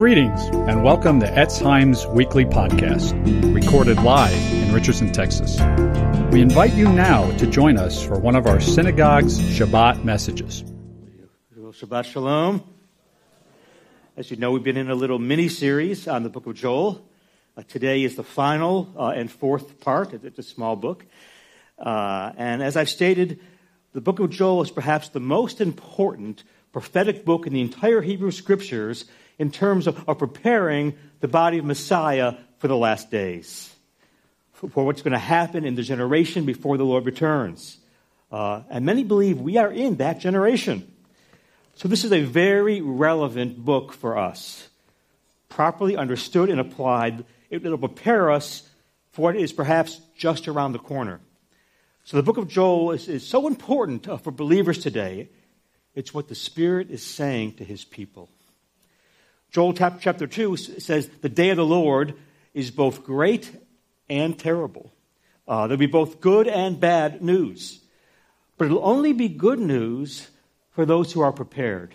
Greetings and welcome to Etz Chaim's weekly podcast, recorded live in Richardson, Texas. We invite you now to join us for one of our synagogue's Shabbat messages. Shabbat Shalom. As you know, we've been in a little mini series on the book of Joel. Uh, today is the final uh, and fourth part. It's a small book. Uh, and as I've stated, the book of Joel is perhaps the most important prophetic book in the entire Hebrew scriptures in terms of, of preparing the body of Messiah for the last days, for, what's going to happen in the generation before the Lord returns. Uh, and many believe we are in that generation. So this is a very relevant book for us. Properly understood and applied, it will prepare us for what is perhaps just around the corner. So the book of Joel is, is so important uh, for believers today. It's what the Spirit is saying to his people. Joel chapter 2 says, The day of the Lord is both great and terrible. Uh, there'll be both good and bad news. But it'll only be good news for those who are prepared.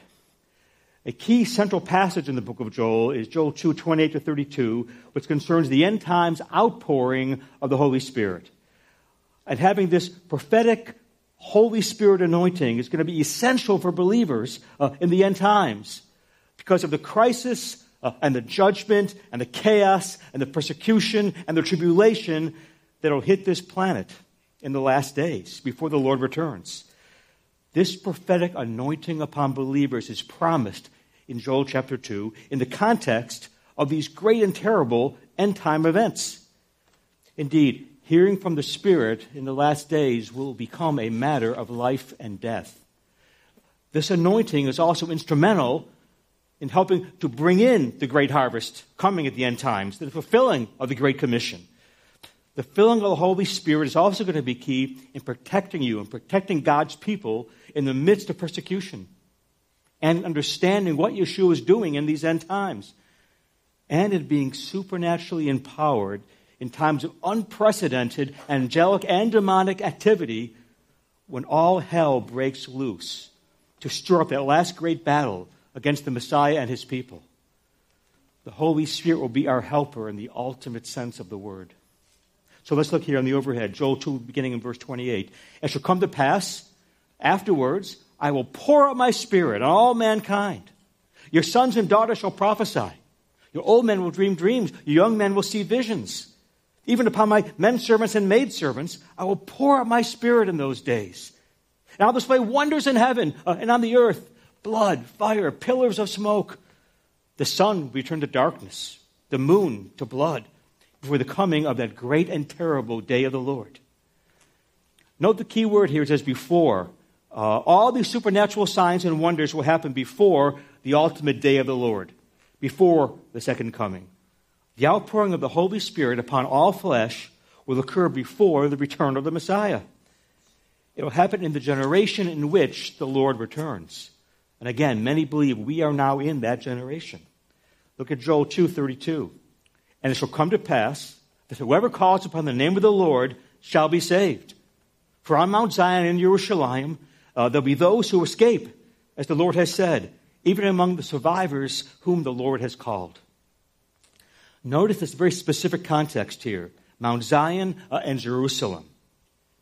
A key central passage in the book of Joel is Joel 2 28 to 32, which concerns the end times outpouring of the Holy Spirit. And having this prophetic Holy Spirit anointing is going to be essential for believers uh, in the end times because of the crisis uh, and the judgment and the chaos and the persecution and the tribulation that will hit this planet in the last days before the Lord returns. This prophetic anointing upon believers is promised in Joel chapter 2 in the context of these great and terrible end time events. Indeed, hearing from the Spirit in the last days will become a matter of life and death. This anointing is also instrumental in helping to bring in the great harvest coming at the end times, the fulfilling of the Great Commission. The filling of the Holy Spirit is also going to be key in protecting you and protecting God's people in the midst of persecution and understanding what Yeshua is doing in these end times and in being supernaturally empowered in times of unprecedented angelic and demonic activity when all hell breaks loose to stir up that last great battle against the Messiah and his people. The Holy Spirit will be our helper in the ultimate sense of the word. So let's look here on the overhead, Joel 2, beginning in verse 28. It shall come to pass afterwards, I will pour out my spirit on all mankind. Your sons and daughters shall prophesy. Your old men will dream dreams. Your young men will see visions. Even upon my men servants and maid servants, I will pour out my spirit in those days. And I'll display wonders in heaven uh, and on the earth blood, fire, pillars of smoke. The sun will return to darkness, the moon to blood, before the coming of that great and terrible day of the Lord. Note the key word here it says before. Uh, all these supernatural signs and wonders will happen before the ultimate day of the Lord, before the second coming. The outpouring of the Holy Spirit upon all flesh will occur before the return of the Messiah. It will happen in the generation in which the Lord returns. And again, many believe we are now in that generation. Look at Joel 2:32. And it shall come to pass that whoever calls upon the name of the Lord shall be saved. For on Mount Zion in Jerusalem uh, there'll be those who escape, as the Lord has said, even among the survivors whom the Lord has called. Notice this very specific context here Mount Zion uh, and Jerusalem.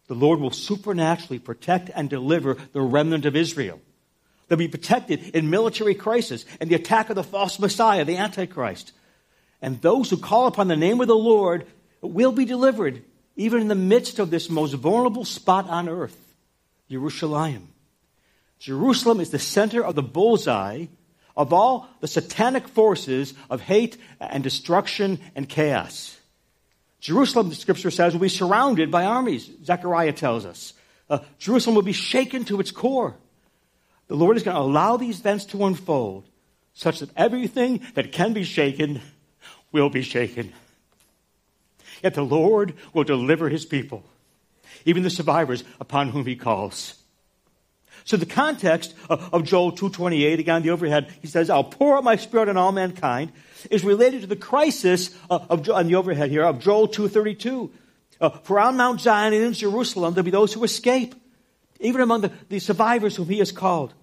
The Lord will supernaturally protect and deliver the remnant of Israel. They'll be protected in military crisis and the attack of the false Messiah, the Antichrist. And those who call upon the name of the Lord will be delivered, even in the midst of this most vulnerable spot on earth, Jerusalem. Jerusalem is the center of the bullseye of all the satanic forces of hate and destruction and chaos. Jerusalem, the scripture says, will be surrounded by armies, Zechariah tells us. Uh, Jerusalem will be shaken to its core. The Lord is going to allow these events to unfold such that everything that can be shaken will be shaken. Yet the Lord will deliver his people, even the survivors upon whom he calls. So the context of, Joel 2.28, again the overhead, he says, I'll pour out my spirit on all mankind, is related to the crisis of, of on the overhead here of Joel 2.32. Uh, for on Mount Zion and in Jerusalem there'll be those who escape, even among the, the survivors whom he has called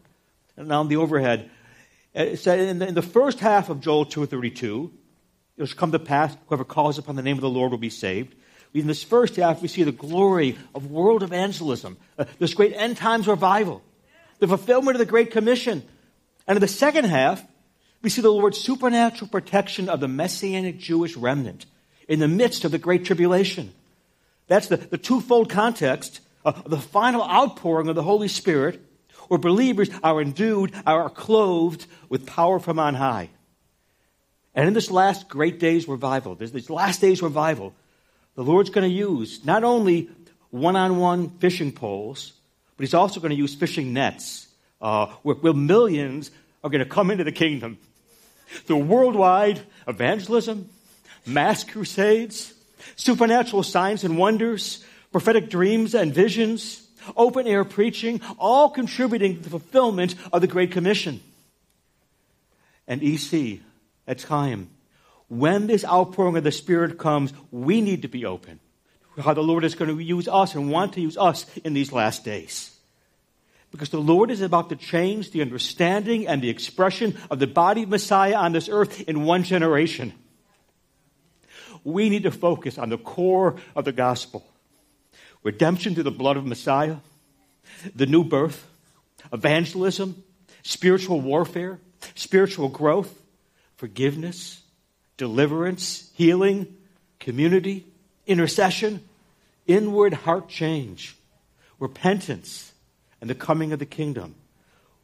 and on the overhead. It said in the, in the first half of Joel 2.32, it will come to pass, whoever calls upon the name of the Lord will be saved. In this first half, we see the glory of world evangelism, uh, this great end times revival, the fulfillment of the Great Commission. And in the second half, we see the Lord's supernatural protection of the messianic Jewish remnant in the midst of the Great Tribulation. That's the, the twofold context of the final outpouring of the Holy Spirit, where believers are endued, are clothed with power from on high. And in this last great days revival, this last days revival, the Lord's going to use not only one on one fishing poles, but He's also going to use fishing nets, uh, where, where millions are going to come into the kingdom through worldwide evangelism, mass crusades, supernatural signs and wonders, prophetic dreams and visions, open air preaching, all contributing to the fulfillment of the Great Commission. And EC, at time, when this outpouring of the Spirit comes, we need to be open. to How the Lord is going to use us and want to use us in these last days. Because the Lord is about to change the understanding and the expression of the body of Messiah on this earth in one generation. We need to focus on the core of the gospel redemption through the blood of Messiah, the new birth, evangelism, spiritual warfare, spiritual growth, forgiveness, deliverance, healing, community, intercession, inward heart change, repentance, and the coming of the kingdom.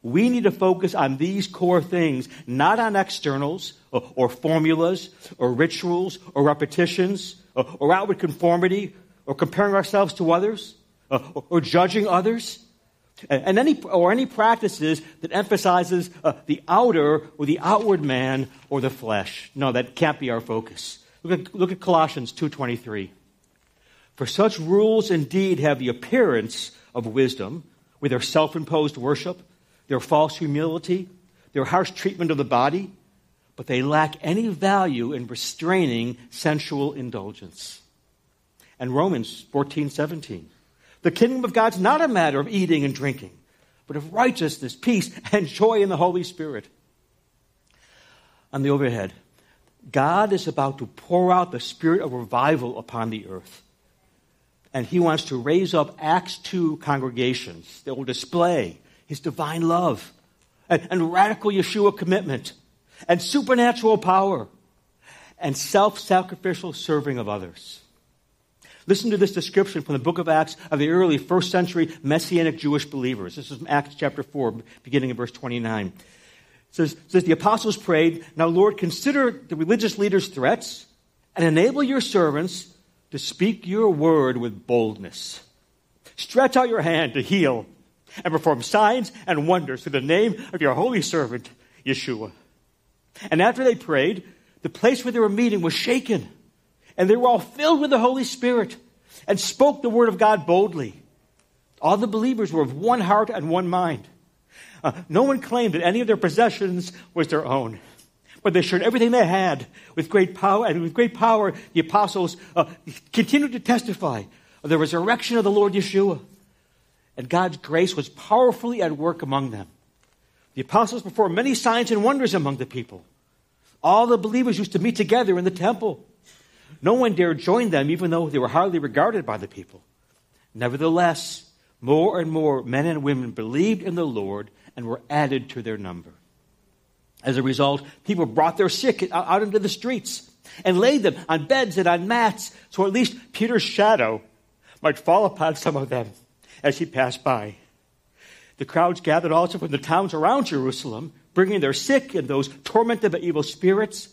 We need to focus on these core things, not on externals or, or formulas or rituals or repetitions or, or, outward conformity or comparing ourselves to others or, or judging others. And any, or any practices that emphasizes uh, the outer or the outward man or the flesh. No, that can't be our focus. Look at, look at Colossians 2.23. For such rules indeed have the appearance of wisdom, with their self-imposed worship, their false humility, their harsh treatment of the body, but they lack any value in restraining sensual indulgence. And Romans 14:17. The kingdom of God's not a matter of eating and drinking, but of righteousness, peace, and joy in the Holy Spirit. On the overhead, God is about to pour out the spirit of revival upon the earth. And he wants to raise up Acts 2 congregations that will display his divine love and, and radical Yeshua commitment and supernatural power and self sacrificial serving of others. Listen to this description from the book of Acts of the early first century Messianic Jewish believers. This is from Acts chapter 4, beginning in verse 29. It says, it says, The apostles prayed, Now, Lord, consider the religious leaders' threats and enable your servants to speak your word with boldness. Stretch out your hand to heal and perform signs and wonders through the name of your holy servant, Yeshua. And after they prayed, the place where they were meeting was shaken, and they were all filled with the Holy Spirit and spoke the word of God boldly. All the believers were of one heart and one mind. Uh, no one claimed that any of their possessions was their own, but they shared everything they had with great power. And with great power, the apostles uh, continued to testify of the resurrection of the Lord Yeshua and God's grace was powerfully at work among them. The apostles performed many signs and wonders among the people. All the believers used to meet together in the temple. No one dared join them, even though they were highly regarded by the people. Nevertheless, more and more men and women believed in the Lord and were added to their number. As a result, people brought their sick out into the streets and laid them on beds and on mats, so at least Peter's shadow might fall upon some of them as he passed by. The crowds gathered also from the towns around Jerusalem, bringing their sick and those tormented by evil spirits,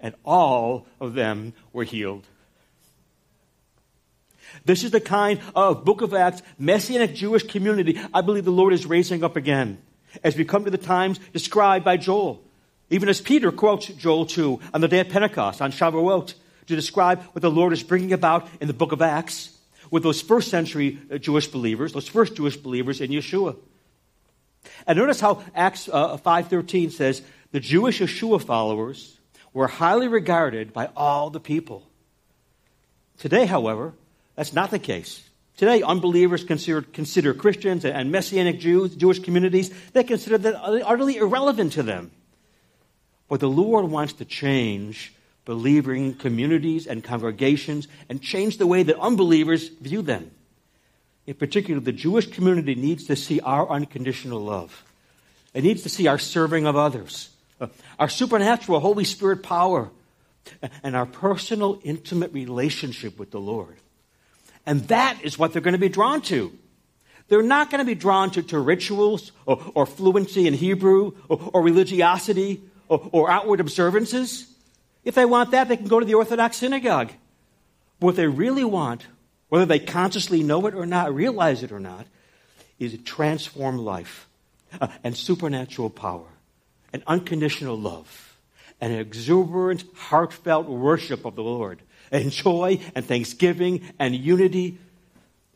and all of them were healed. This is the kind of Book of Acts messianic Jewish community I believe the Lord is raising up again as we come to the times described by Joel. Even as Peter quotes Joel 2 on the day of Pentecost, on Shavuot, to describe what the Lord is bringing about in the book of Acts with those first century uh, Jewish believers, those first Jewish believers in Yeshua. And notice how Acts uh, 5.13 says, the Jewish Yeshua followers were highly regarded by all the people. Today, however, that's not the case. Today, unbelievers consider, consider Christians and Messianic Jews, Jewish communities, they consider that utterly irrelevant to them. But the Lord wants to change believing communities and congregations and change the way that unbelievers view them. In particular, the Jewish community needs to see our unconditional love. It needs to see our serving of others, our supernatural Holy Spirit power, and our personal, intimate relationship with the Lord. And that is what they're going to be drawn to. They're not going to be drawn to, to rituals or, or, fluency in Hebrew or, or religiosity or, or, outward observances. If they want that, they can go to the Orthodox synagogue. What they really want, whether they consciously know it or not, realize it or not, is a transformed life uh, and supernatural power and unconditional love an exuberant, heartfelt worship of the Lord and joy and thanksgiving and unity.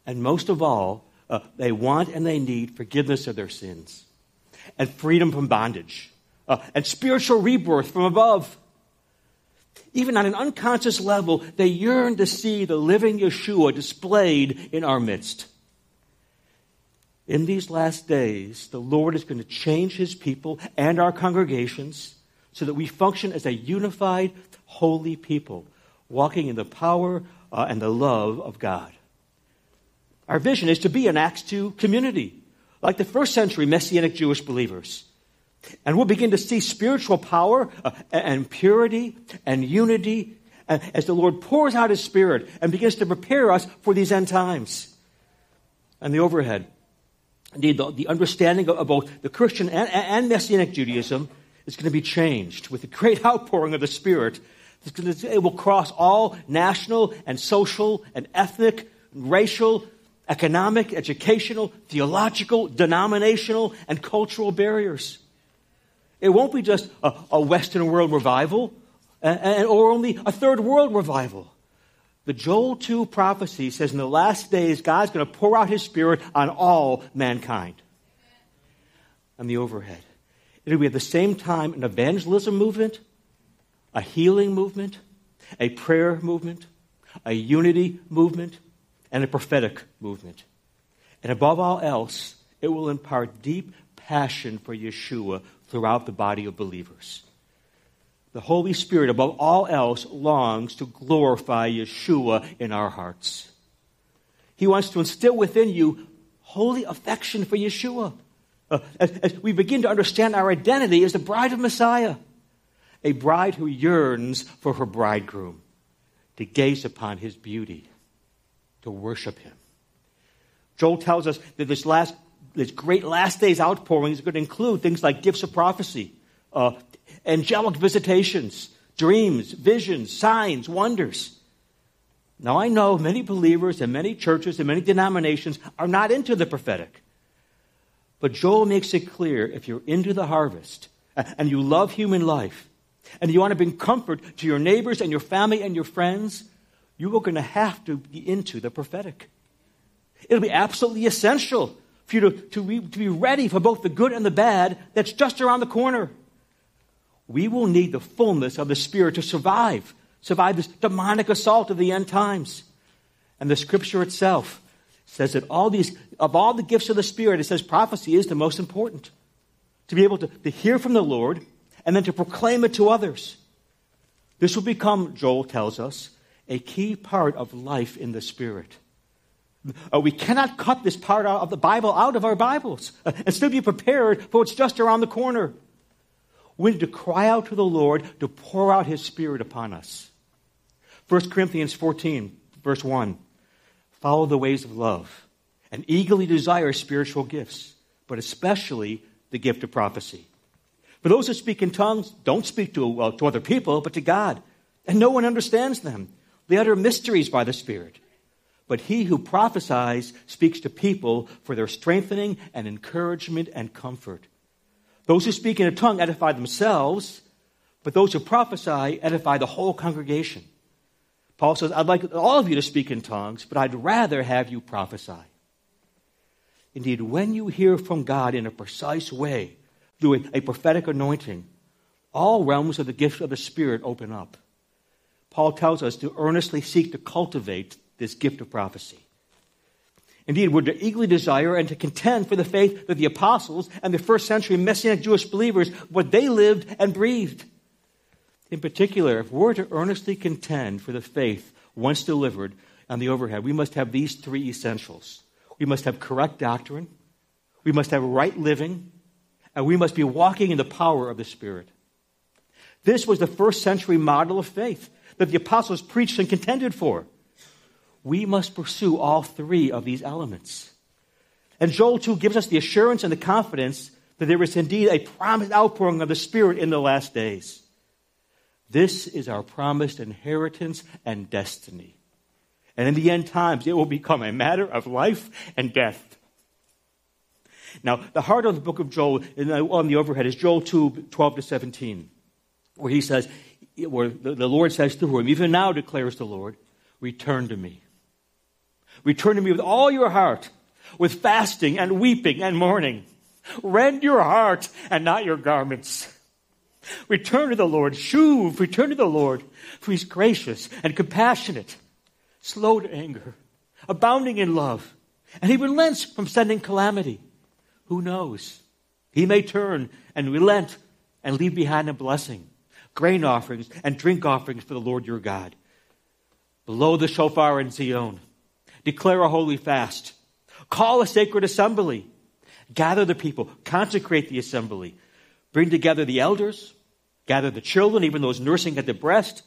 And most of all, uh, they want and they need forgiveness of their sins and freedom from bondage uh, and spiritual rebirth from above. Even on an unconscious level, they yearn to see the living Yeshua displayed in our midst. In these last days, the Lord is going to change his people and our congregations so that we function as a unified, holy people walking in the power uh, and the love of God. Our vision is to be an Acts 2 community, like the first century Messianic Jewish believers. And we'll begin to see spiritual power uh, and purity and unity uh, as the Lord pours out His Spirit and begins to prepare us for these end times. And the overhead. Indeed, the, the understanding of, of, both the Christian and, and Messianic Judaism is going to be changed with the great outpouring of the Spirit it will cross all national and social and ethnic, racial, economic, educational, theological, denominational, and cultural barriers. It won't be just a, a Western world revival and, or only a third world revival. The Joel 2 prophecy says in the last days, God's going to pour out his spirit on all mankind. And the overhead. It'll be at the same time an evangelism movement a healing movement, a prayer movement, a unity movement, and a prophetic movement. And above all else, it will impart deep passion for Yeshua throughout the body of believers. The Holy Spirit, above all else, longs to glorify Yeshua in our hearts. He wants to instill within you holy affection for Yeshua. Uh, as, as we begin to understand our identity as the bride of Messiah a bride who yearns for her bridegroom, to gaze upon his beauty, to worship him. Joel tells us that this last, this great last days outpouring is going to include things like gifts of prophecy, uh, angelic visitations, dreams, visions, signs, wonders. Now, I know many believers and many churches and many denominations are not into the prophetic. But Joel makes it clear if you're into the harvest and you love human life, and you want to bring comfort to your neighbors and your family and your friends, you are going to have to be into the prophetic. It'll be absolutely essential for you to, to, be, to be ready for both the good and the bad that's just around the corner. We will need the fullness of the Spirit to survive, survive this demonic assault of the end times. And the scripture itself says that all these, of all the gifts of the Spirit, it says prophecy is the most important. To be able to, to hear from the Lord, and then to proclaim it to others. This will become, Joel tells us, a key part of life in the Spirit. Uh, we cannot cut this part of the Bible out of our Bibles uh, and still be prepared for what's just around the corner. We need to cry out to the Lord to pour out His Spirit upon us. 1 Corinthians 14, verse 1. Follow the ways of love and eagerly desire spiritual gifts, but especially the gift of prophecy. For those who speak in tongues don't speak to, uh, to other people, but to God. And no one understands them. They utter mysteries by the Spirit. But he who prophesies speaks to people for their strengthening and encouragement and comfort. Those who speak in a tongue edify themselves, but those who prophesy edify the whole congregation. Paul says, I'd like all of you to speak in tongues, but I'd rather have you prophesy. Indeed, when you hear from God in a precise way, through a, prophetic anointing, all realms of the gift of the Spirit open up. Paul tells us to earnestly seek to cultivate this gift of prophecy. Indeed, we're to eagerly desire and to contend for the faith that the apostles and the first century Messianic Jewish believers, what they lived and breathed. In particular, if we're to earnestly contend for the faith once delivered on the overhead, we must have these three essentials. We must have correct doctrine, we must have right living, and we must be walking in the power of the Spirit. This was the first century model of faith that the apostles preached and contended for we must pursue all three of these elements. And Joel 2 gives us the assurance and the confidence that there is indeed a promised outpouring of the Spirit in the last days. This is our promised inheritance and destiny. And in the end times, it will become a matter of life and death. Now, the heart of the book of Joel on the overhead is Joel 2 12 to 17, where he says, where the Lord says to him, Even now declares the Lord, return to me. Return to me with all your heart, with fasting and weeping and mourning. Rend your heart and not your garments. Return to the Lord. Shuv, return to the Lord, for he's gracious and compassionate, slow to anger, abounding in love, and he relents from sending calamity. Who knows? He may turn and relent and leave behind a blessing, grain offerings and drink offerings for the Lord your God. Blow the shofar in Zion Declare a holy fast. Call a sacred assembly. Gather the people. Consecrate the assembly. Bring together the elders. Gather the children, even those nursing at the breast.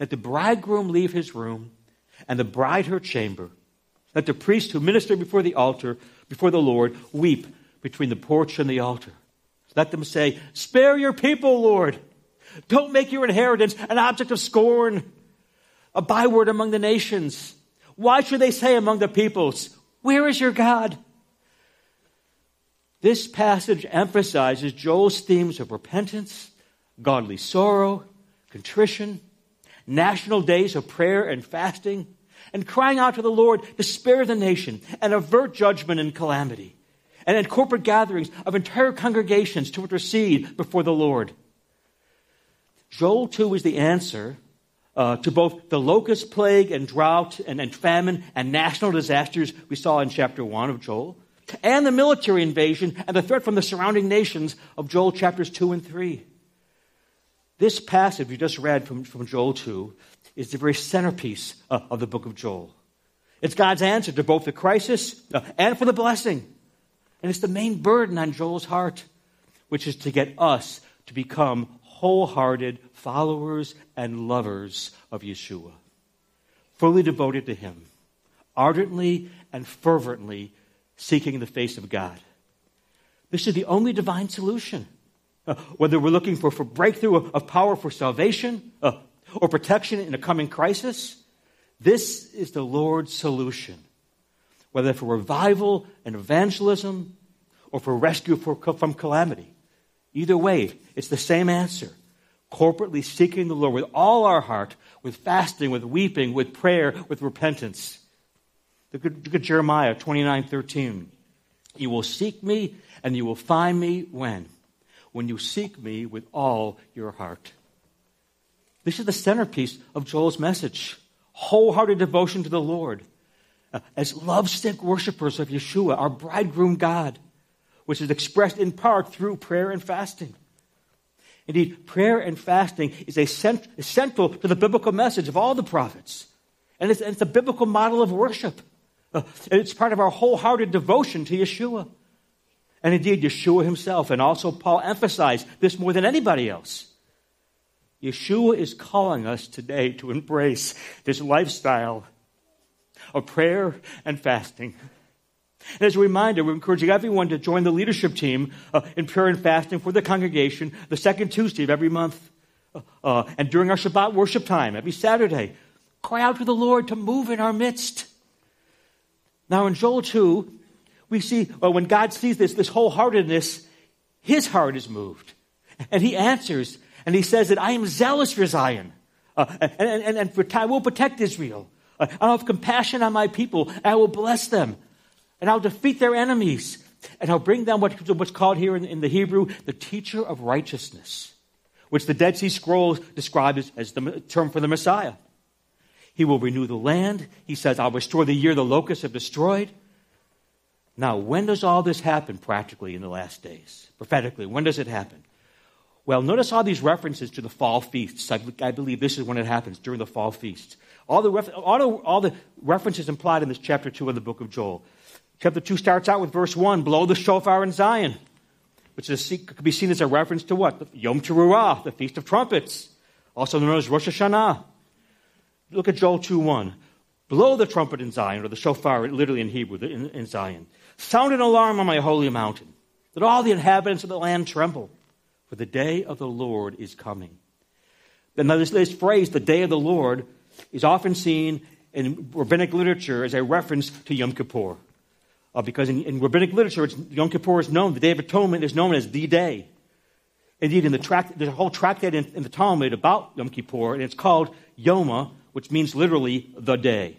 Let the bridegroom leave his room and the bride her chamber. Let the priest who minister before the altar, before the Lord, weep between the porch and the altar. Let them say, Spare your people, Lord. Don't make your inheritance an object of scorn, a byword among the nations. Why should they say among the peoples, Where is your God? This passage emphasizes Joel's themes of repentance, godly sorrow, contrition, national days of prayer and fasting, and crying out to the Lord to spare the nation and avert judgment and calamity, and in corporate gatherings of entire congregations to intercede before the Lord. Joel 2 is the answer uh, to both the locust plague and drought and, and famine and national disasters we saw in chapter 1 of Joel, and the military invasion and the threat from the surrounding nations of Joel chapters 2 and 3. This passage we just read from, from Joel 2 is the very centerpiece uh, of the book of Joel. It's God's answer to both the crisis uh, and for the blessing. And it's the main burden on Joel's heart, which is to get us to become wholehearted followers and lovers of Yeshua, fully devoted to Him, ardently and fervently seeking the face of God. This is the only divine solution. Uh, whether we're looking for, for breakthrough of, of power for salvation uh, or protection in a coming crisis, this is the Lord's solution. Whether for revival and evangelism or for rescue for, from calamity. Either way, it's the same answer. Corporately seeking the Lord with all our heart, with fasting, with weeping, with prayer, with repentance. Look at, Jeremiah 29 13. You will seek me and you will find me when? When you seek me with all your heart. This is the centerpiece of Joel's message wholehearted devotion to the Lord. Uh, as lovesick worshippers of Yeshua, our bridegroom God which is expressed in part through prayer and fasting. Indeed, prayer and fasting is a cent- central to the biblical message of all the prophets. And it's, it's a biblical model of worship. Uh, it's part of our wholehearted devotion to Yeshua. And indeed, Yeshua himself and also Paul emphasize this more than anybody else. Yeshua is calling us today to embrace this lifestyle of prayer and fasting. And as a reminder, we're encouraging everyone to join the leadership team uh, in prayer and fasting for the congregation the second Tuesday of every month. Uh, uh, and during our Shabbat worship time, every Saturday, cry out to the Lord to move in our midst. Now, in Joel 2, we see well, when God sees this, this wholeheartedness, his heart is moved. And he answers, and he says that I am zealous for Zion. Uh, and, and, and for I will protect Israel. Uh, I'll have compassion on my people. I will bless them and I'll defeat their enemies, and I'll bring them what, what's called here in, the Hebrew the teacher of righteousness, which the Dead Sea Scrolls describe as, the term for the Messiah. He will renew the land. He says, I'll restore the year the locusts have destroyed. Now, when does all this happen practically in the last days? Prophetically, when does it happen? Well, notice all these references to the fall feasts. I, I believe this is when it happens, during the fall feasts. All the, all, the, all the references implied in this chapter 2 of the book of Joel. Chapter 2 starts out with verse 1 Blow the shofar in Zion, which is, could be seen as a reference to what? Yom Teruah, the Feast of Trumpets, also known as Rosh Hashanah. Look at Joel 2 1. Blow the trumpet in Zion, or the shofar, literally in Hebrew, in, in Zion. Sound an alarm on my holy mountain. that all the inhabitants of the land tremble for the day of the Lord is coming. Then this, this phrase, the day of the Lord, is often seen in rabbinic literature as a reference to Yom Kippur. Uh, because in, in, rabbinic literature, Yom Kippur is known, the Day of Atonement is known as the day. Indeed, in the tract, there's a whole tractate in, in the Talmud about Yom Kippur, and it's called Yoma, which means literally the day.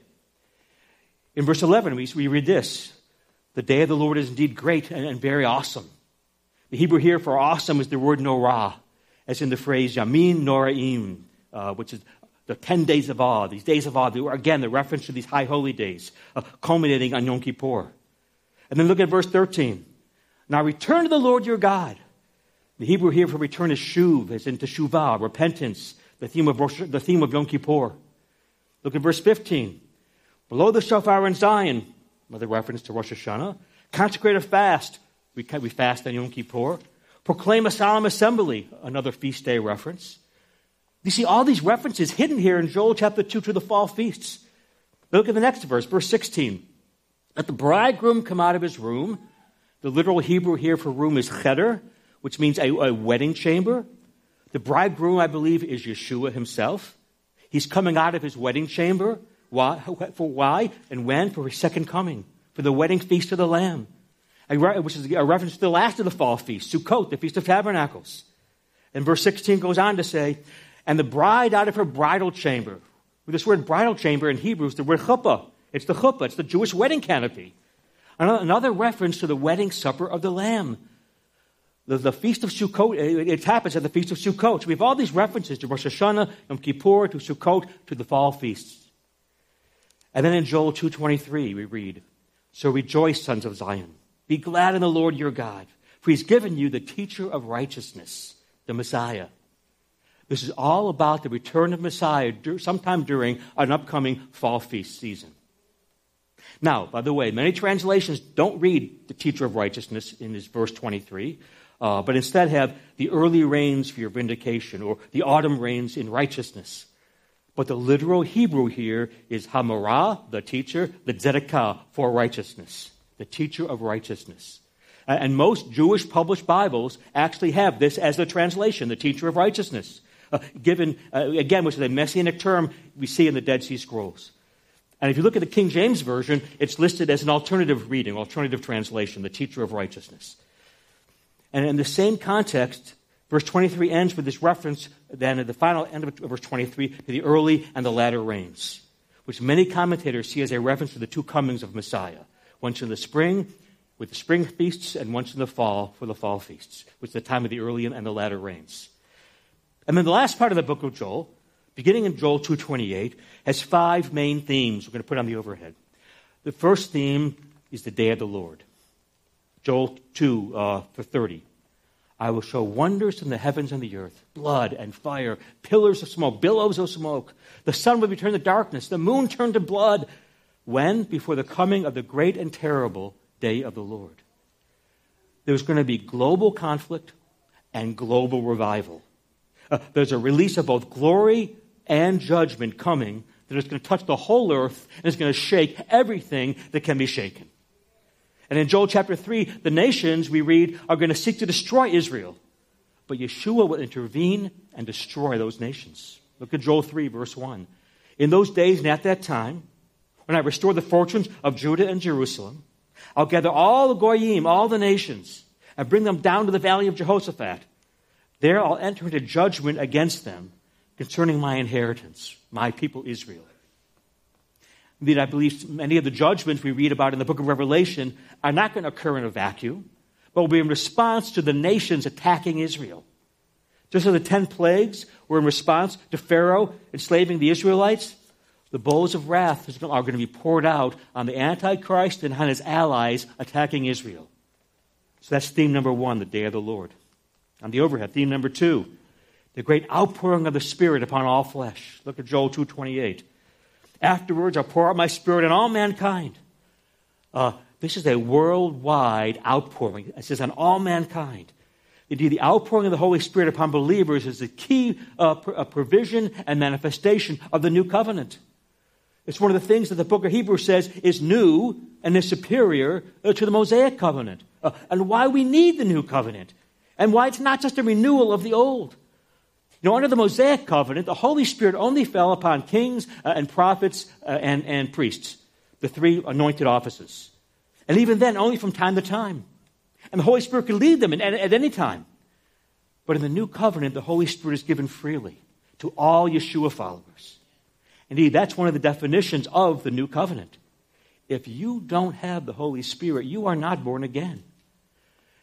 In verse 11, we, we read this The day of the Lord is indeed great and, and very awesome. The Hebrew here for awesome is the word norah, as in the phrase yamim noraim, uh, which is the 10 days of awe, these days of awe. Again, the reference to these high holy days, uh, culminating on Yom Kippur. And then look at verse 13. Now return to the Lord your God. The Hebrew here for return is shuv, as in teshuvah, repentance, the theme of, the theme of Yom Kippur. Look at verse 15. Below the shofar in Zion, another reference to Rosh Hashanah, consecrate a fast, we, we fast on Yom Kippur. Proclaim a solemn assembly, another feast day reference. You see all these references hidden here in Joel chapter 2 to the fall feasts. Look at the next verse, verse 16. Let the bridegroom come out of his room. The literal Hebrew here for room is cheder, which means a, a wedding chamber. The bridegroom, I believe, is Yeshua himself. He's coming out of his wedding chamber. Why? For why and when? For his second coming, for the wedding feast of the Lamb which is a reference to the last of the fall feast, Sukkot, the Feast of Tabernacles. And verse 16 goes on to say, and the bride out of her bridal chamber. This word bridal chamber in Hebrew is the word chuppah. It's the chuppah, it's the Jewish wedding canopy. Another reference to the wedding supper of the Lamb. The, the Feast of Sukkot, it happens at the Feast of Sukkot. So we have all these references to Rosh Hashanah, Yom Kippur, to Sukkot, to the fall feasts. And then in Joel 2.23 we read, So rejoice, sons of Zion. Be glad in the Lord your God, for he's given you the teacher of righteousness, the Messiah. This is all about the return of Messiah sometime during an upcoming fall feast season. Now, by the way, many translations don't read the teacher of righteousness in this verse 23, uh, but instead have the early rains for your vindication or the autumn rains in righteousness. But the literal Hebrew here is Hamarah, the teacher, the Tzedakah for righteousness the teacher of righteousness. And most Jewish published Bibles actually have this as the translation, the teacher of righteousness. Uh, given, uh, again, which is a messianic term we see in the Dead Sea Scrolls. And if you look at the King James Version, it's listed as an alternative reading, alternative translation, the teacher of righteousness. And in the same context, verse 23 ends with this reference, then at the final end of verse 23, to the early and the latter rains, which many commentators see as a reference to the two comings of Messiah once in the spring with the spring feasts, and once in the fall for the fall feasts, which is the time of the early and the latter rains. And then the last part of the book of Joel, beginning in Joel 2.28, has five main themes we're going to put on the overhead. The first theme is the day of the Lord. Joel 2 uh, for 30. I will show wonders in the heavens and the earth, blood and fire, pillars of smoke, billows of smoke. The sun will be turned to darkness, the moon turned to blood, when? Before the coming of the great and terrible day of the Lord. There's going to be global conflict and global revival. Uh, there's a release of both glory and judgment coming that is going to touch the whole earth and is going to shake everything that can be shaken. And in Joel chapter 3, the nations, we read, are going to seek to destroy Israel. But Yeshua will intervene and destroy those nations. Look at Joel 3, verse 1. In those days and at that time, when I restore the fortunes of Judah and Jerusalem, I'll gather all the Goyim, all the nations, and bring them down to the valley of Jehoshaphat. There I'll enter into judgment against them concerning my inheritance, my people Israel. Indeed, I believe many of the judgments we read about in the book of Revelation are not going to occur in a vacuum, but will be in response to the nations attacking Israel. Just as the ten plagues were in response to Pharaoh enslaving the Israelites, The bowls of wrath are going to be poured out on the Antichrist and on his allies attacking Israel. So that's theme number one, the day of the Lord. On the overhead, theme number two, the great outpouring of the Spirit upon all flesh. Look at Joel 2.28. Afterwards, I'll pour out my Spirit on all mankind. Uh, this is a worldwide outpouring. It says on all mankind. Indeed, the outpouring of the Holy Spirit upon believers is the key uh, pr- uh, provision and manifestation of the new covenant. It's one of the things that the book of Hebrews says is new and is superior uh, to the Mosaic covenant, uh, and why we need the new covenant, and why it's not just a renewal of the old. Know, under the Mosaic covenant, the Holy Spirit only fell upon kings uh, and prophets uh, and, and priests, the three anointed offices. And even then, only from time to time. And the Holy Spirit could lead them at, at any time. But in the new covenant, the Holy Spirit is given freely to all Yeshua followers. Indeed, that's one of the definitions of the new covenant. If you don't have the Holy Spirit, you are not born again.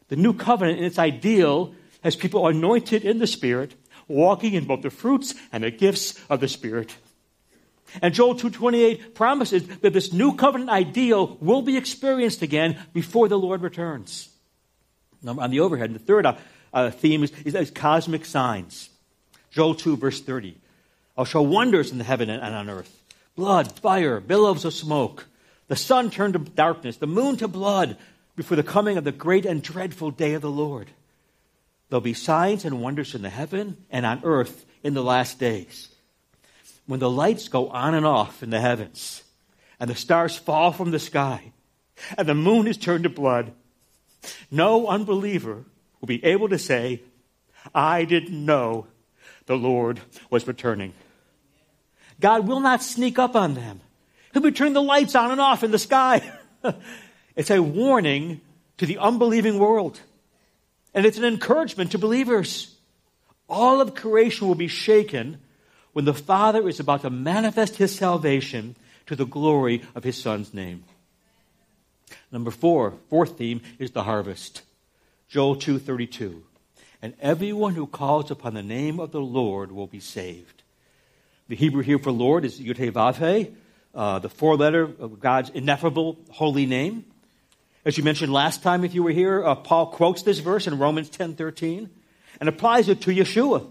The new covenant, in its ideal, has people anointed in the Spirit, walking in both the fruits and the gifts of the Spirit. And Joel 2:28 promises that this new covenant ideal will be experienced again before the Lord returns. Now, on the overhead, the third uh, uh, theme is, is, is, cosmic signs. Joel 2, verse 30. I'll show wonders in the heaven and on earth blood, fire, billows of smoke. The sun turned to darkness, the moon to blood, before the coming of the great and dreadful day of the Lord. There'll be signs and wonders in the heaven and on earth in the last days. When the lights go on and off in the heavens, and the stars fall from the sky, and the moon is turned to blood, no unbeliever will be able to say, I didn't know the Lord was returning. God will not sneak up on them. He'll be turning the lights on and off in the sky. it's a warning to the unbelieving world. And it's an encouragement to believers. All of creation will be shaken when the Father is about to manifest his salvation to the glory of his Son's name. Number four, fourth theme is the harvest. Joel 2.32. And everyone who calls upon the name of the Lord will be saved. The Hebrew here for Lord is Yud uh, the four letter of God's ineffable holy name. As you mentioned last time, if you were here, uh, Paul quotes this verse in Romans 10:13 and applies it to Yeshua,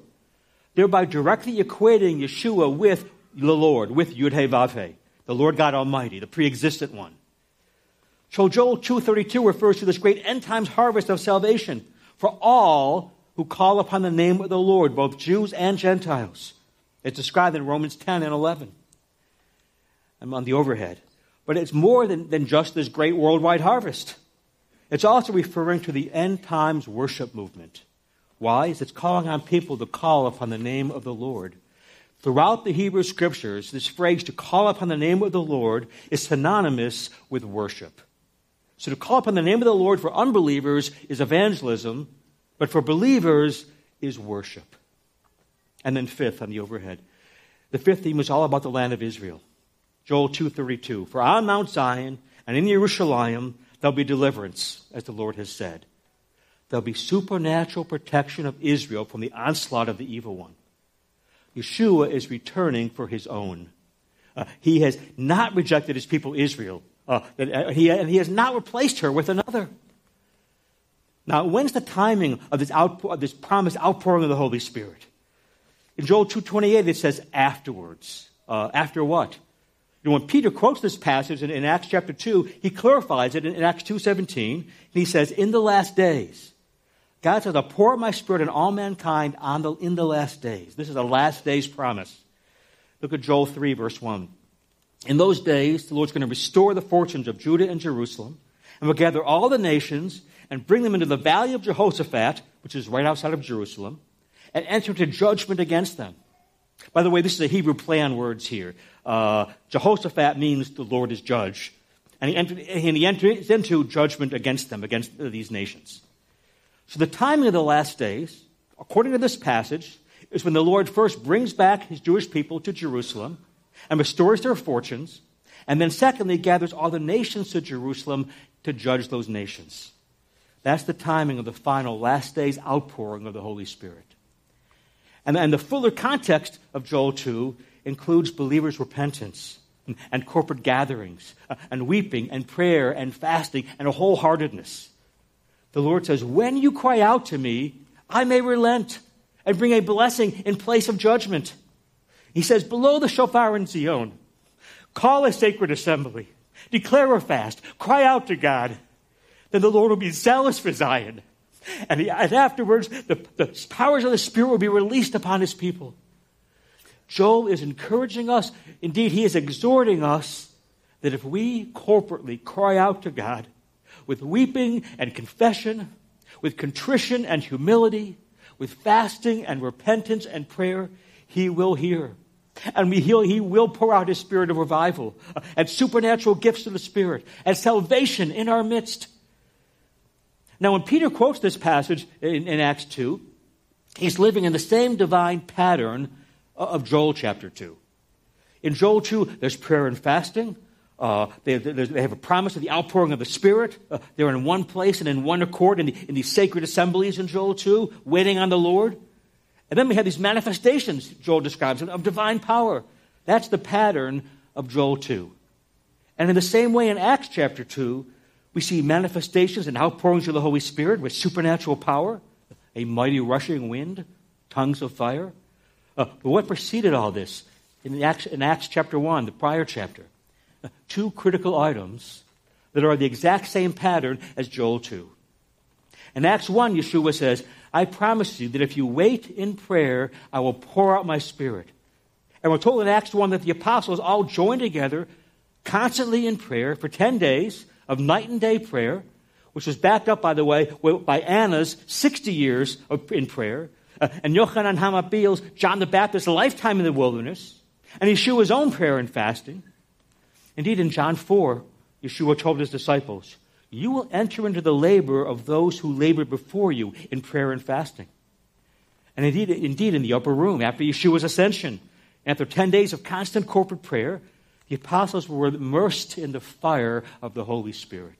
thereby directly equating Yeshua with the Lord, with Yud the Lord God Almighty, the pre-existent one. So Joel 2.32 refers to this great end times harvest of salvation for all who call upon the name of the Lord, both Jews and Gentiles. It's described in Romans 10 and 11. I'm on the overhead. But it's more than, than just this great worldwide harvest. It's also referring to the end times worship movement. Why? It's calling on people to call upon the name of the Lord. Throughout the Hebrew scriptures, this phrase to call upon the name of the Lord is synonymous with worship. So to call upon the name of the Lord for unbelievers is evangelism, but for believers is worship. And then fifth on the overhead. The fifth theme is all about the land of Israel. Joel 2:32. For on Mount Zion and in Jerusalem there'll be deliverance, as the Lord has said. There'll be supernatural protection of Israel from the onslaught of the evil one. Yeshua is returning for his own. Uh, he has not rejected his people Israel. Uh, uh, he, and he has not replaced her with another. Now, when's the timing of this, outpour, of this promised outpouring of the Holy Spirit? In Joel 2.28, it says afterwards. Uh, after what? Know, when Peter quotes this passage in, in Acts chapter 2, he clarifies it in, in Acts 2.17. And he says, in the last days, God says, I'll pour my spirit on all mankind on the, in the last days. This is a last days promise. Look at Joel 3, verse 1. In those days, the Lord's going to restore the fortunes of Judah and Jerusalem, and will gather all the nations and bring them into the valley of Jehoshaphat, which is right outside of Jerusalem, and enter into judgment against them. By the way, this is a Hebrew play on words here. Uh, Jehoshaphat means the Lord is judge. And he, entered, and he enters into judgment against them, against these nations. So the timing of the last days, according to this passage, is when the Lord first brings back his Jewish people to Jerusalem and restores their fortunes. And then, secondly, gathers all the nations to Jerusalem to judge those nations. That's the timing of the final last days outpouring of the Holy Spirit. And, and the fuller context of Joel 2 includes believers' repentance and corporate gatherings uh, and weeping and prayer and fasting and a wholeheartedness. The Lord says, When you cry out to me, I may relent and bring a blessing in place of judgment. He says, Below the shofar in Zion, call a sacred assembly, declare a fast, cry out to God. Then the Lord will be zealous for Zion. And, he, and afterwards, the, the powers of the Spirit will be released upon his people. Joel is encouraging us, indeed, he is exhorting us that if we corporately cry out to God with weeping and confession, with contrition and humility, with fasting and repentance and prayer, he will hear. And we, heal, he will pour out his spirit of revival and supernatural gifts of the Spirit and salvation in our midst. Now, when Peter quotes this passage in, in Acts 2, he's living in the same divine pattern of Joel chapter 2. In Joel 2, there's prayer and fasting. Uh, they, they, have a promise of the outpouring of the Spirit. Uh, they're in one place and in one accord in, the, in these sacred assemblies in Joel 2, waiting on the Lord. And then we have these manifestations, Joel describes, of divine power. That's the pattern of Joel 2. And in the same way in Acts chapter 2, we see manifestations and outpourings of the Holy Spirit with supernatural power, a mighty rushing wind, tongues of fire. Uh, but what preceded all this? In Acts, in Acts chapter 1, the prior chapter, uh, two critical items that are the exact same pattern as Joel 2. In Acts 1, Yeshua says, I promise you that if you wait in prayer, I will pour out my spirit. And we're told in Acts 1 that the apostles all joined together constantly in prayer for 10 days of night and day prayer, which was backed up, by the way, by Anna's 60 years of, in prayer, uh, and Yochanan HaMatbil's, John the Baptist's lifetime in the wilderness, and Yeshua's own prayer and fasting. Indeed, in John 4, Yeshua told his disciples, You will enter into the labor of those who labored before you in prayer and fasting. And indeed, indeed, in the upper room, after Yeshua's ascension, after 10 days of constant corporate prayer, the apostles were immersed in the fire of the Holy Spirit.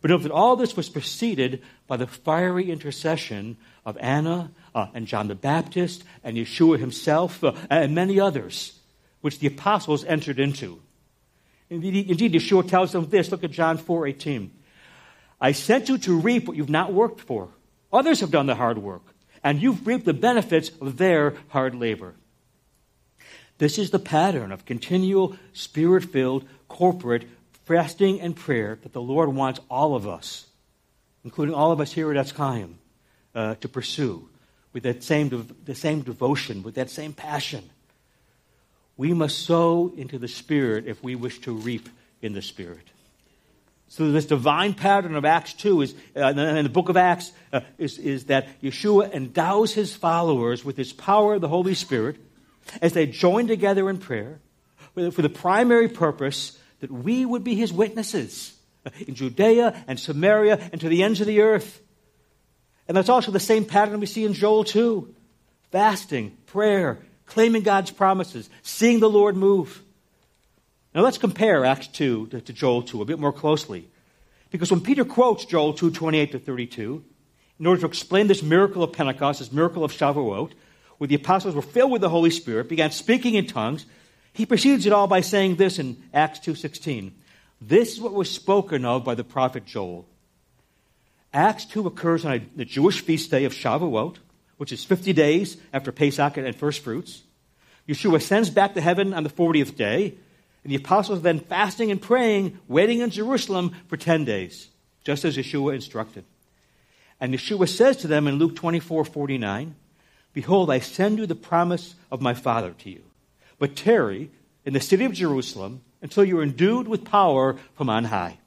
But note that all this was preceded by the fiery intercession of Anna uh, and John the Baptist and Yeshua himself uh, and many others, which the apostles entered into. Indeed, indeed, Yeshua tells them this. Look at John 4 18. I sent you to reap what you've not worked for. Others have done the hard work, and you've reaped the benefits of their hard labor. This is the pattern of continual spirit filled corporate fasting and prayer that the Lord wants all of us, including all of us here at Etz Chaim, uh, to pursue with that same, de- the same devotion, with that same passion. We must sow into the Spirit if we wish to reap in the Spirit. So this divine pattern of Acts 2 is, uh, in the book of Acts, uh, is, is that Yeshua endows his followers with his power of the Holy Spirit as they join together in prayer for the primary purpose that we would be his witnesses uh, in Judea and Samaria and to the ends of the earth. And that's also the same pattern we see in Joel 2 fasting, prayer, claiming God's promises, seeing the Lord move. Now let's compare Acts 2 to, to Joel 2 a bit more closely. Because when Peter quotes Joel 2 28 to 32, in order to explain this miracle of Pentecost, this miracle of Shavuot, where the apostles were filled with the Holy Spirit, began speaking in tongues, he precedes it all by saying this in Acts 2:16. This is what was spoken of by the prophet Joel. Acts 2 occurs on a, the Jewish feast day of Shavuot, which is 50 days after Pesach and first fruits. Yeshua ascends back to heaven on the 40th day, and the apostles are then fasting and praying, waiting in Jerusalem for 10 days, just as Yeshua instructed. And Yeshua says to them in Luke 24 49, Behold, I send you the promise of my Father to you. But tarry in the city of Jerusalem until you are endued with power from on high.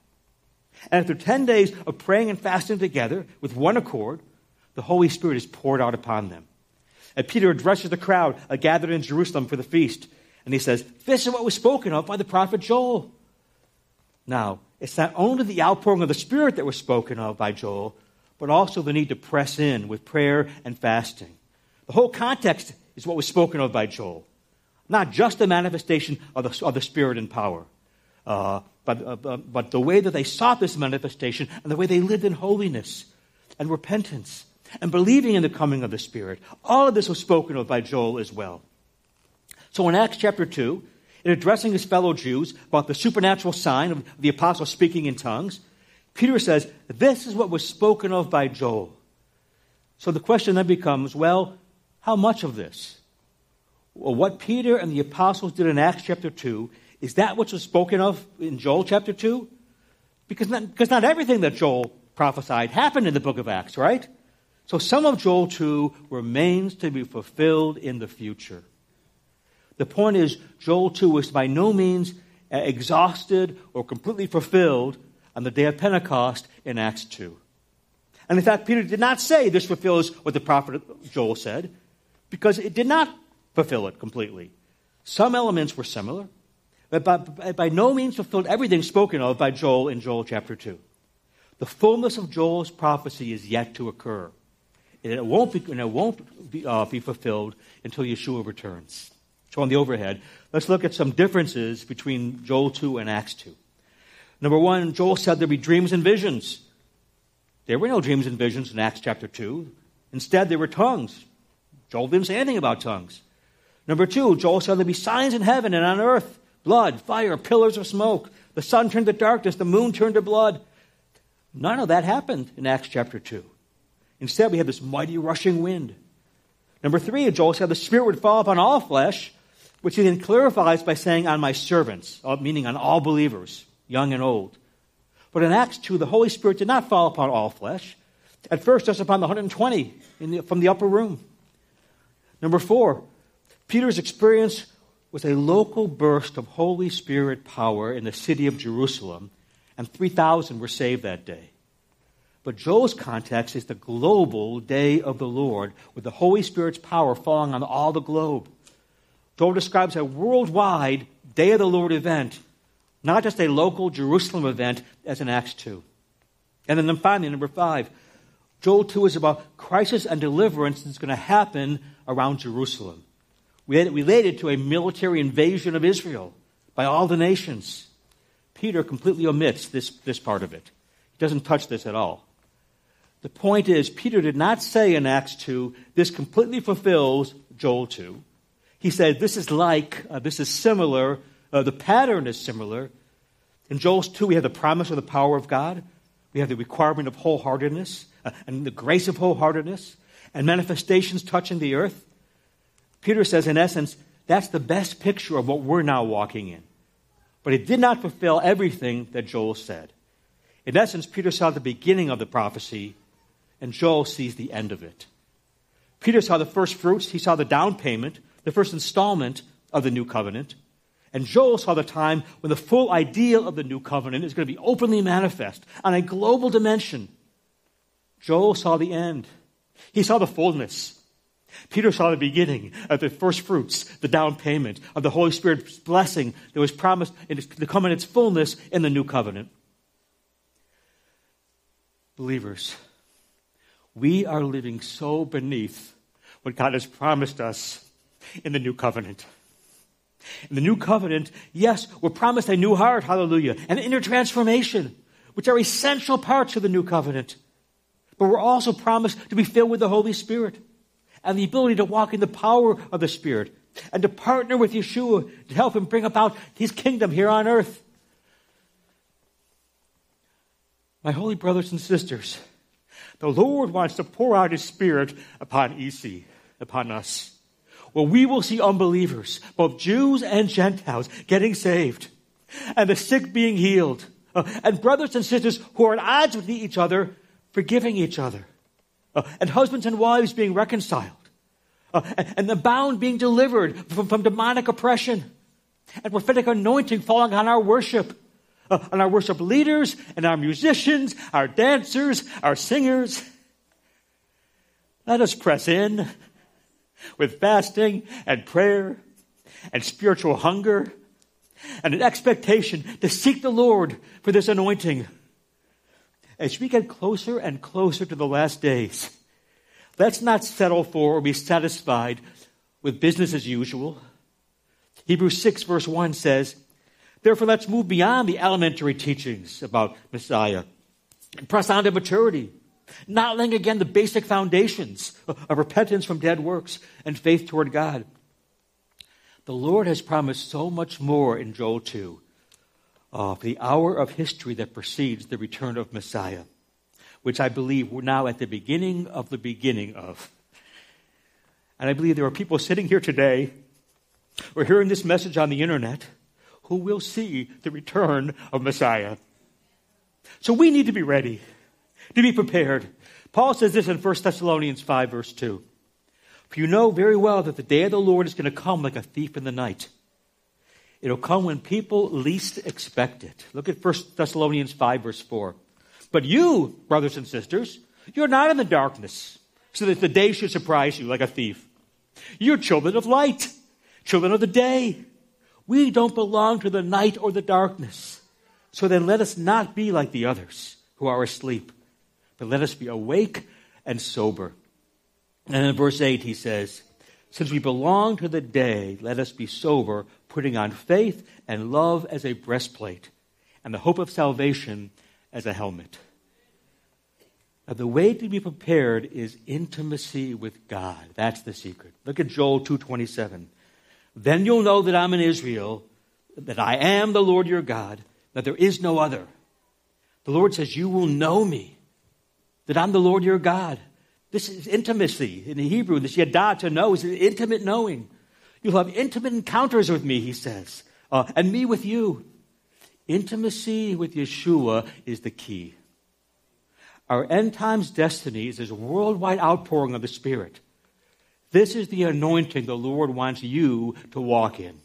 And after 10 days of praying and fasting together with one accord, the Holy Spirit is poured out upon them. And Peter addresses the crowd uh, gathered in Jerusalem for the feast. And he says, This is what was spoken of by the prophet Joel. Now, it's not only the outpouring of the Spirit that was spoken of by Joel, but also the need to press in with prayer and fasting. The whole context is what was spoken of by Joel. Not just the manifestation of the, of the Spirit and power, uh, but, uh, but the way that they sought this manifestation and the way they lived in holiness and repentance and believing in the coming of the Spirit. All of this was spoken of by Joel as well. So in Acts chapter 2, in addressing his fellow Jews about the supernatural sign of the apostle speaking in tongues, Peter says, This is what was spoken of by Joel. So the question then becomes well, how much of this? Well, what Peter and the apostles did in Acts chapter 2, is that which was spoken of in Joel chapter 2? Because not, because not everything that Joel prophesied happened in the book of Acts, right? So some of Joel 2 remains to be fulfilled in the future. The point is, Joel 2 was by no means uh, exhausted or completely fulfilled on the day of Pentecost in Acts 2. And in fact, Peter did not say this fulfills what the prophet Joel said, because it did not fulfill it completely. Some elements were similar, but by, by no means fulfilled everything spoken of by Joel in Joel chapter 2. The fullness of Joel's prophecy is yet to occur. And it won't be, and it won't be, uh, be fulfilled until Yeshua returns. So on the overhead, let's look at some differences between Joel 2 and Acts 2. Number one, Joel said there'd be dreams and visions. There were no dreams and visions in Acts chapter 2. Instead, there were tongues. Joel didn't say anything about tongues. Number two, Joel said there'd be signs in heaven and on earth blood, fire, pillars of smoke. The sun turned to darkness, the moon turned to blood. None of that happened in Acts chapter 2. Instead, we have this mighty rushing wind. Number three, Joel said the Spirit would fall upon all flesh, which he then clarifies by saying, on my servants, uh, meaning on all believers, young and old. But in Acts 2, the Holy Spirit did not fall upon all flesh. At first, just upon the 120 the, from the upper room. Number four, Peter's experience was a local burst of Holy Spirit power in the city of Jerusalem, and 3,000 were saved that day. But Joel's context is the global day of the Lord, with the Holy Spirit's power falling on all the globe. Joel describes a worldwide Day of the Lord event, not just a local Jerusalem event as in Acts 2. And then finally, number five, Joel 2 is about crisis and deliverance that's going to happen around Jerusalem. We related to a military invasion of Israel by all the nations. Peter completely omits this, this part of it. He doesn't touch this at all. The point is, Peter did not say in Acts 2, this completely fulfills Joel 2. He said, This is like, uh, this is similar, uh, the pattern is similar. In Joel 2, we have the promise of the power of God, we have the requirement of wholeheartedness, uh, and the grace of wholeheartedness, and manifestations touching the earth. Peter says, in essence, that's the best picture of what we're now walking in. But it did not fulfill everything that Joel said. In essence, Peter saw the beginning of the prophecy, and Joel sees the end of it. Peter saw the first fruits, he saw the down payment, the first installment of the new covenant. And Joel saw the time when the full ideal of the new covenant is going to be openly manifest on a global dimension. Joel saw the end. He saw the fullness. Peter saw the beginning of the first fruits, the down payment of the Holy Spirit's blessing that was promised to come in its fullness in the new covenant. Believers, we are living so beneath what God has promised us in the new covenant. In the new covenant, yes, we're promised a new heart, hallelujah, and inner transformation, which are essential parts of the new covenant. But we're also promised to be filled with the Holy Spirit and the ability to walk in the power of the Spirit and to partner with Yeshua to help him bring about his kingdom here on earth. My holy brothers and sisters, the Lord wants to pour out his Spirit upon EC, upon us where we will see unbelievers, both Jews and Gentiles, getting saved, and the sick being healed, uh, and brothers and sisters who are at odds with each other forgiving each other, uh, and husbands and wives being reconciled, uh, and, and, the bound being delivered from, from demonic oppression, and prophetic anointing falling on our worship. Uh, on our worship leaders and our musicians, our dancers, our singers. Let us press in with fasting and prayer and spiritual hunger and an expectation to seek the Lord for this anointing. As we get closer and closer to the last days, let's not settle for or be satisfied with business as usual. Hebrews 6, verse 1 says, Therefore, let's move beyond the elementary teachings about Messiah and press on to maturity not laying again the basic foundations of repentance from dead works and faith toward God. The Lord has promised so much more in Joel 2 uh, the hour of history that precedes the return of Messiah, which I believe we're now at the beginning of the beginning of. And I believe there are people sitting here today or hearing this message on the internet who will see the return of Messiah. So we need to be ready, to be prepared. Paul says this in 1 Thessalonians 5, verse 2. For you know very well that the day of the Lord is going to come like a thief in the night. It'll come when people least expect it. Look at 1 Thessalonians 5, verse 4. But you, brothers and sisters, you're not in the darkness, so that the day should surprise you like a thief. You're children of light, children of the day. We don't belong to the night or the darkness. So then let us not be like the others who are asleep, but let us be awake and sober. And in verse 8, he says, Since we belong to the day, let us be sober, putting on faith and love as a breastplate, and the hope of salvation as a helmet. Now, the way to be prepared is intimacy with God. That's the secret. Look at Joel 2.27. Then you'll know that I'm in Israel, that I am the Lord your God, that there is no other. The Lord says, You will know me, that I'm the Lord your God. This is intimacy. In Hebrew, this yada to know is intimate knowing. You'll have intimate encounters with me, he says, uh, and me with you. Intimacy with Yeshua is the key. Our end times destiny is this worldwide outpouring of the Spirit. This is the anointing the Lord wants you to walk in.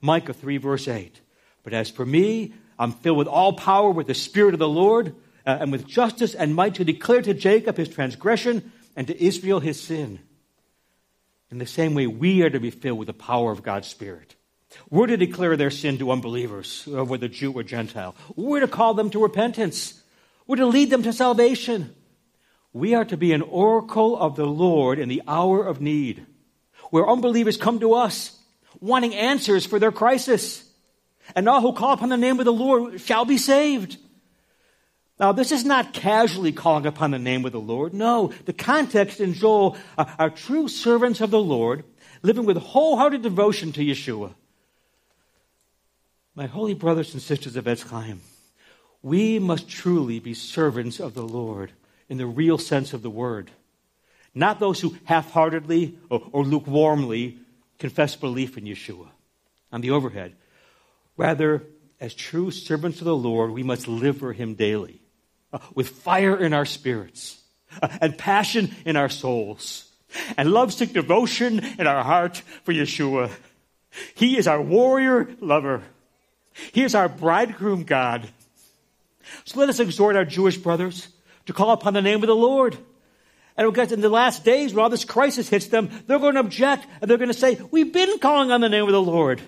Micah 3, verse 8. But as for me, I'm filled with all power with the Spirit of the Lord uh, and with justice and might to declare to Jacob his transgression and to Israel his sin. In the same way, we are to be filled with the power of God's Spirit. We're to declare their sin to unbelievers, uh, whether Jew or Gentile. We're to call them to repentance. We're to lead them to salvation. We are to be an oracle of the Lord in the hour of need, where unbelievers come to us wanting answers for their crisis. And all who call upon the name of the Lord shall be saved. Now, this is not casually calling upon the name of the Lord. No, the context in Joel are, are true servants of the Lord living with wholehearted devotion to Yeshua. My holy brothers and sisters of Etz Chaim, we must truly be servants of the Lord in the real sense of the word. Not those who half heartedly or, or, lukewarmly confess belief in Yeshua on the overhead. Rather, as true servants of the Lord, we must live for Him daily with fire in our spirits uh, and passion in our souls and lovesick devotion in our heart for Yeshua. He is our warrior lover. He is our bridegroom God. So let us exhort our Jewish brothers to call upon the name of the Lord. And because in the last days, when all this crisis hits them, they're going to object and they're going to say, We've been calling on the name of the Lord.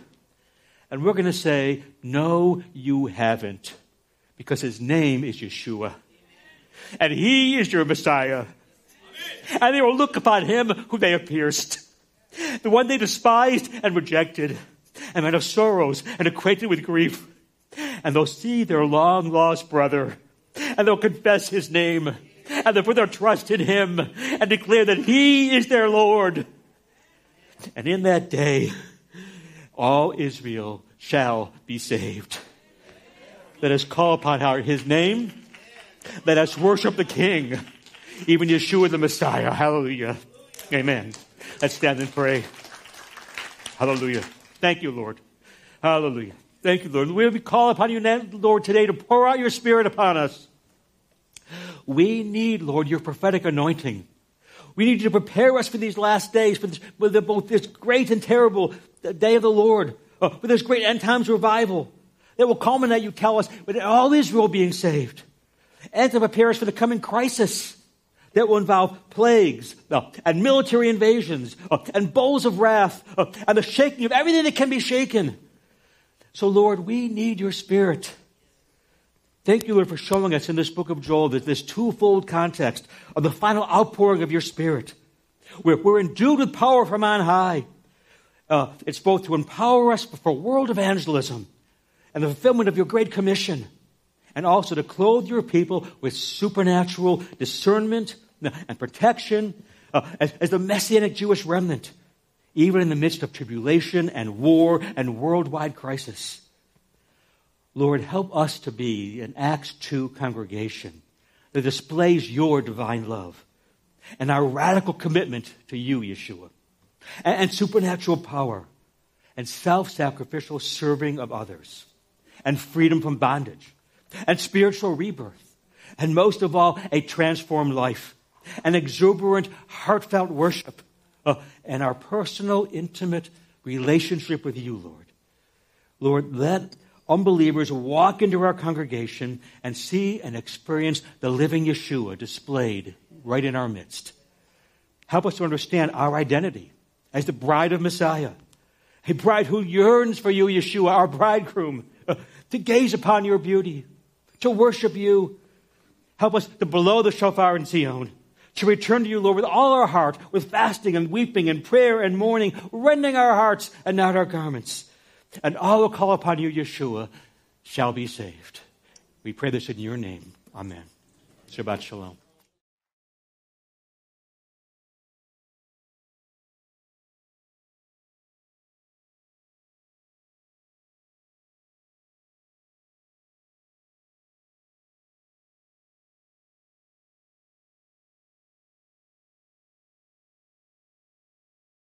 And we're going to say, No, you haven't. Because his name is Yeshua. And he is your Messiah. And they will look upon him who they have pierced, the one they despised and rejected, and men of sorrows and acquainted with grief. And they'll see their long lost brother, and they'll confess his name, and they'll put their trust in him, and declare that he is their Lord. And in that day, all Israel shall be saved. Let us call upon his name. Let us worship the King, even Yeshua the Messiah. Hallelujah. Amen. Let's stand and pray. Hallelujah. Thank you, Lord. Hallelujah. Thank you, Lord. We call upon you, Lord, today to pour out your Spirit upon us. We need, Lord, your prophetic anointing. We need you to prepare us for these last days, for, this, for the, both this great and terrible day of the Lord, uh, for this great end times revival that will culminate, you tell us, with all Israel being saved, and to prepare us for the coming crisis that will involve plagues uh, and military invasions uh, and bowls of wrath uh, and the shaking of everything that can be shaken. So, Lord, we need your Spirit. Thank you, Lord, for showing us in this book of Joel that this twofold context of the final outpouring of your Spirit. We're, we're endued with power from on high. Uh, it's both to empower us for world evangelism and the fulfillment of your great commission, and also to clothe your people with supernatural discernment and protection uh, as, as the messianic Jewish remnant even in the midst of tribulation and war and worldwide crisis. Lord, help us to be an Acts 2 congregation that displays your divine love and our radical commitment to you, Yeshua, and, and supernatural power and self sacrificial serving of others and freedom from bondage and spiritual rebirth and most of all, a transformed life, an exuberant, heartfelt worship, uh, and our personal, intimate relationship with you, Lord. Lord, let unbelievers walk into our congregation and see and experience the living Yeshua displayed right in our midst. Help us to understand our identity as the bride of Messiah, a bride who yearns for you, Yeshua, our bridegroom, to gaze upon your beauty, to worship you. Help us to blow the shofar in Zion, to return to you, Lord, with all our heart, with fasting and weeping and prayer and mourning, rending our hearts and not our garments. And all who call upon you, Yeshua, shall be saved. We pray this in your name. Amen. Shabbat Shalom.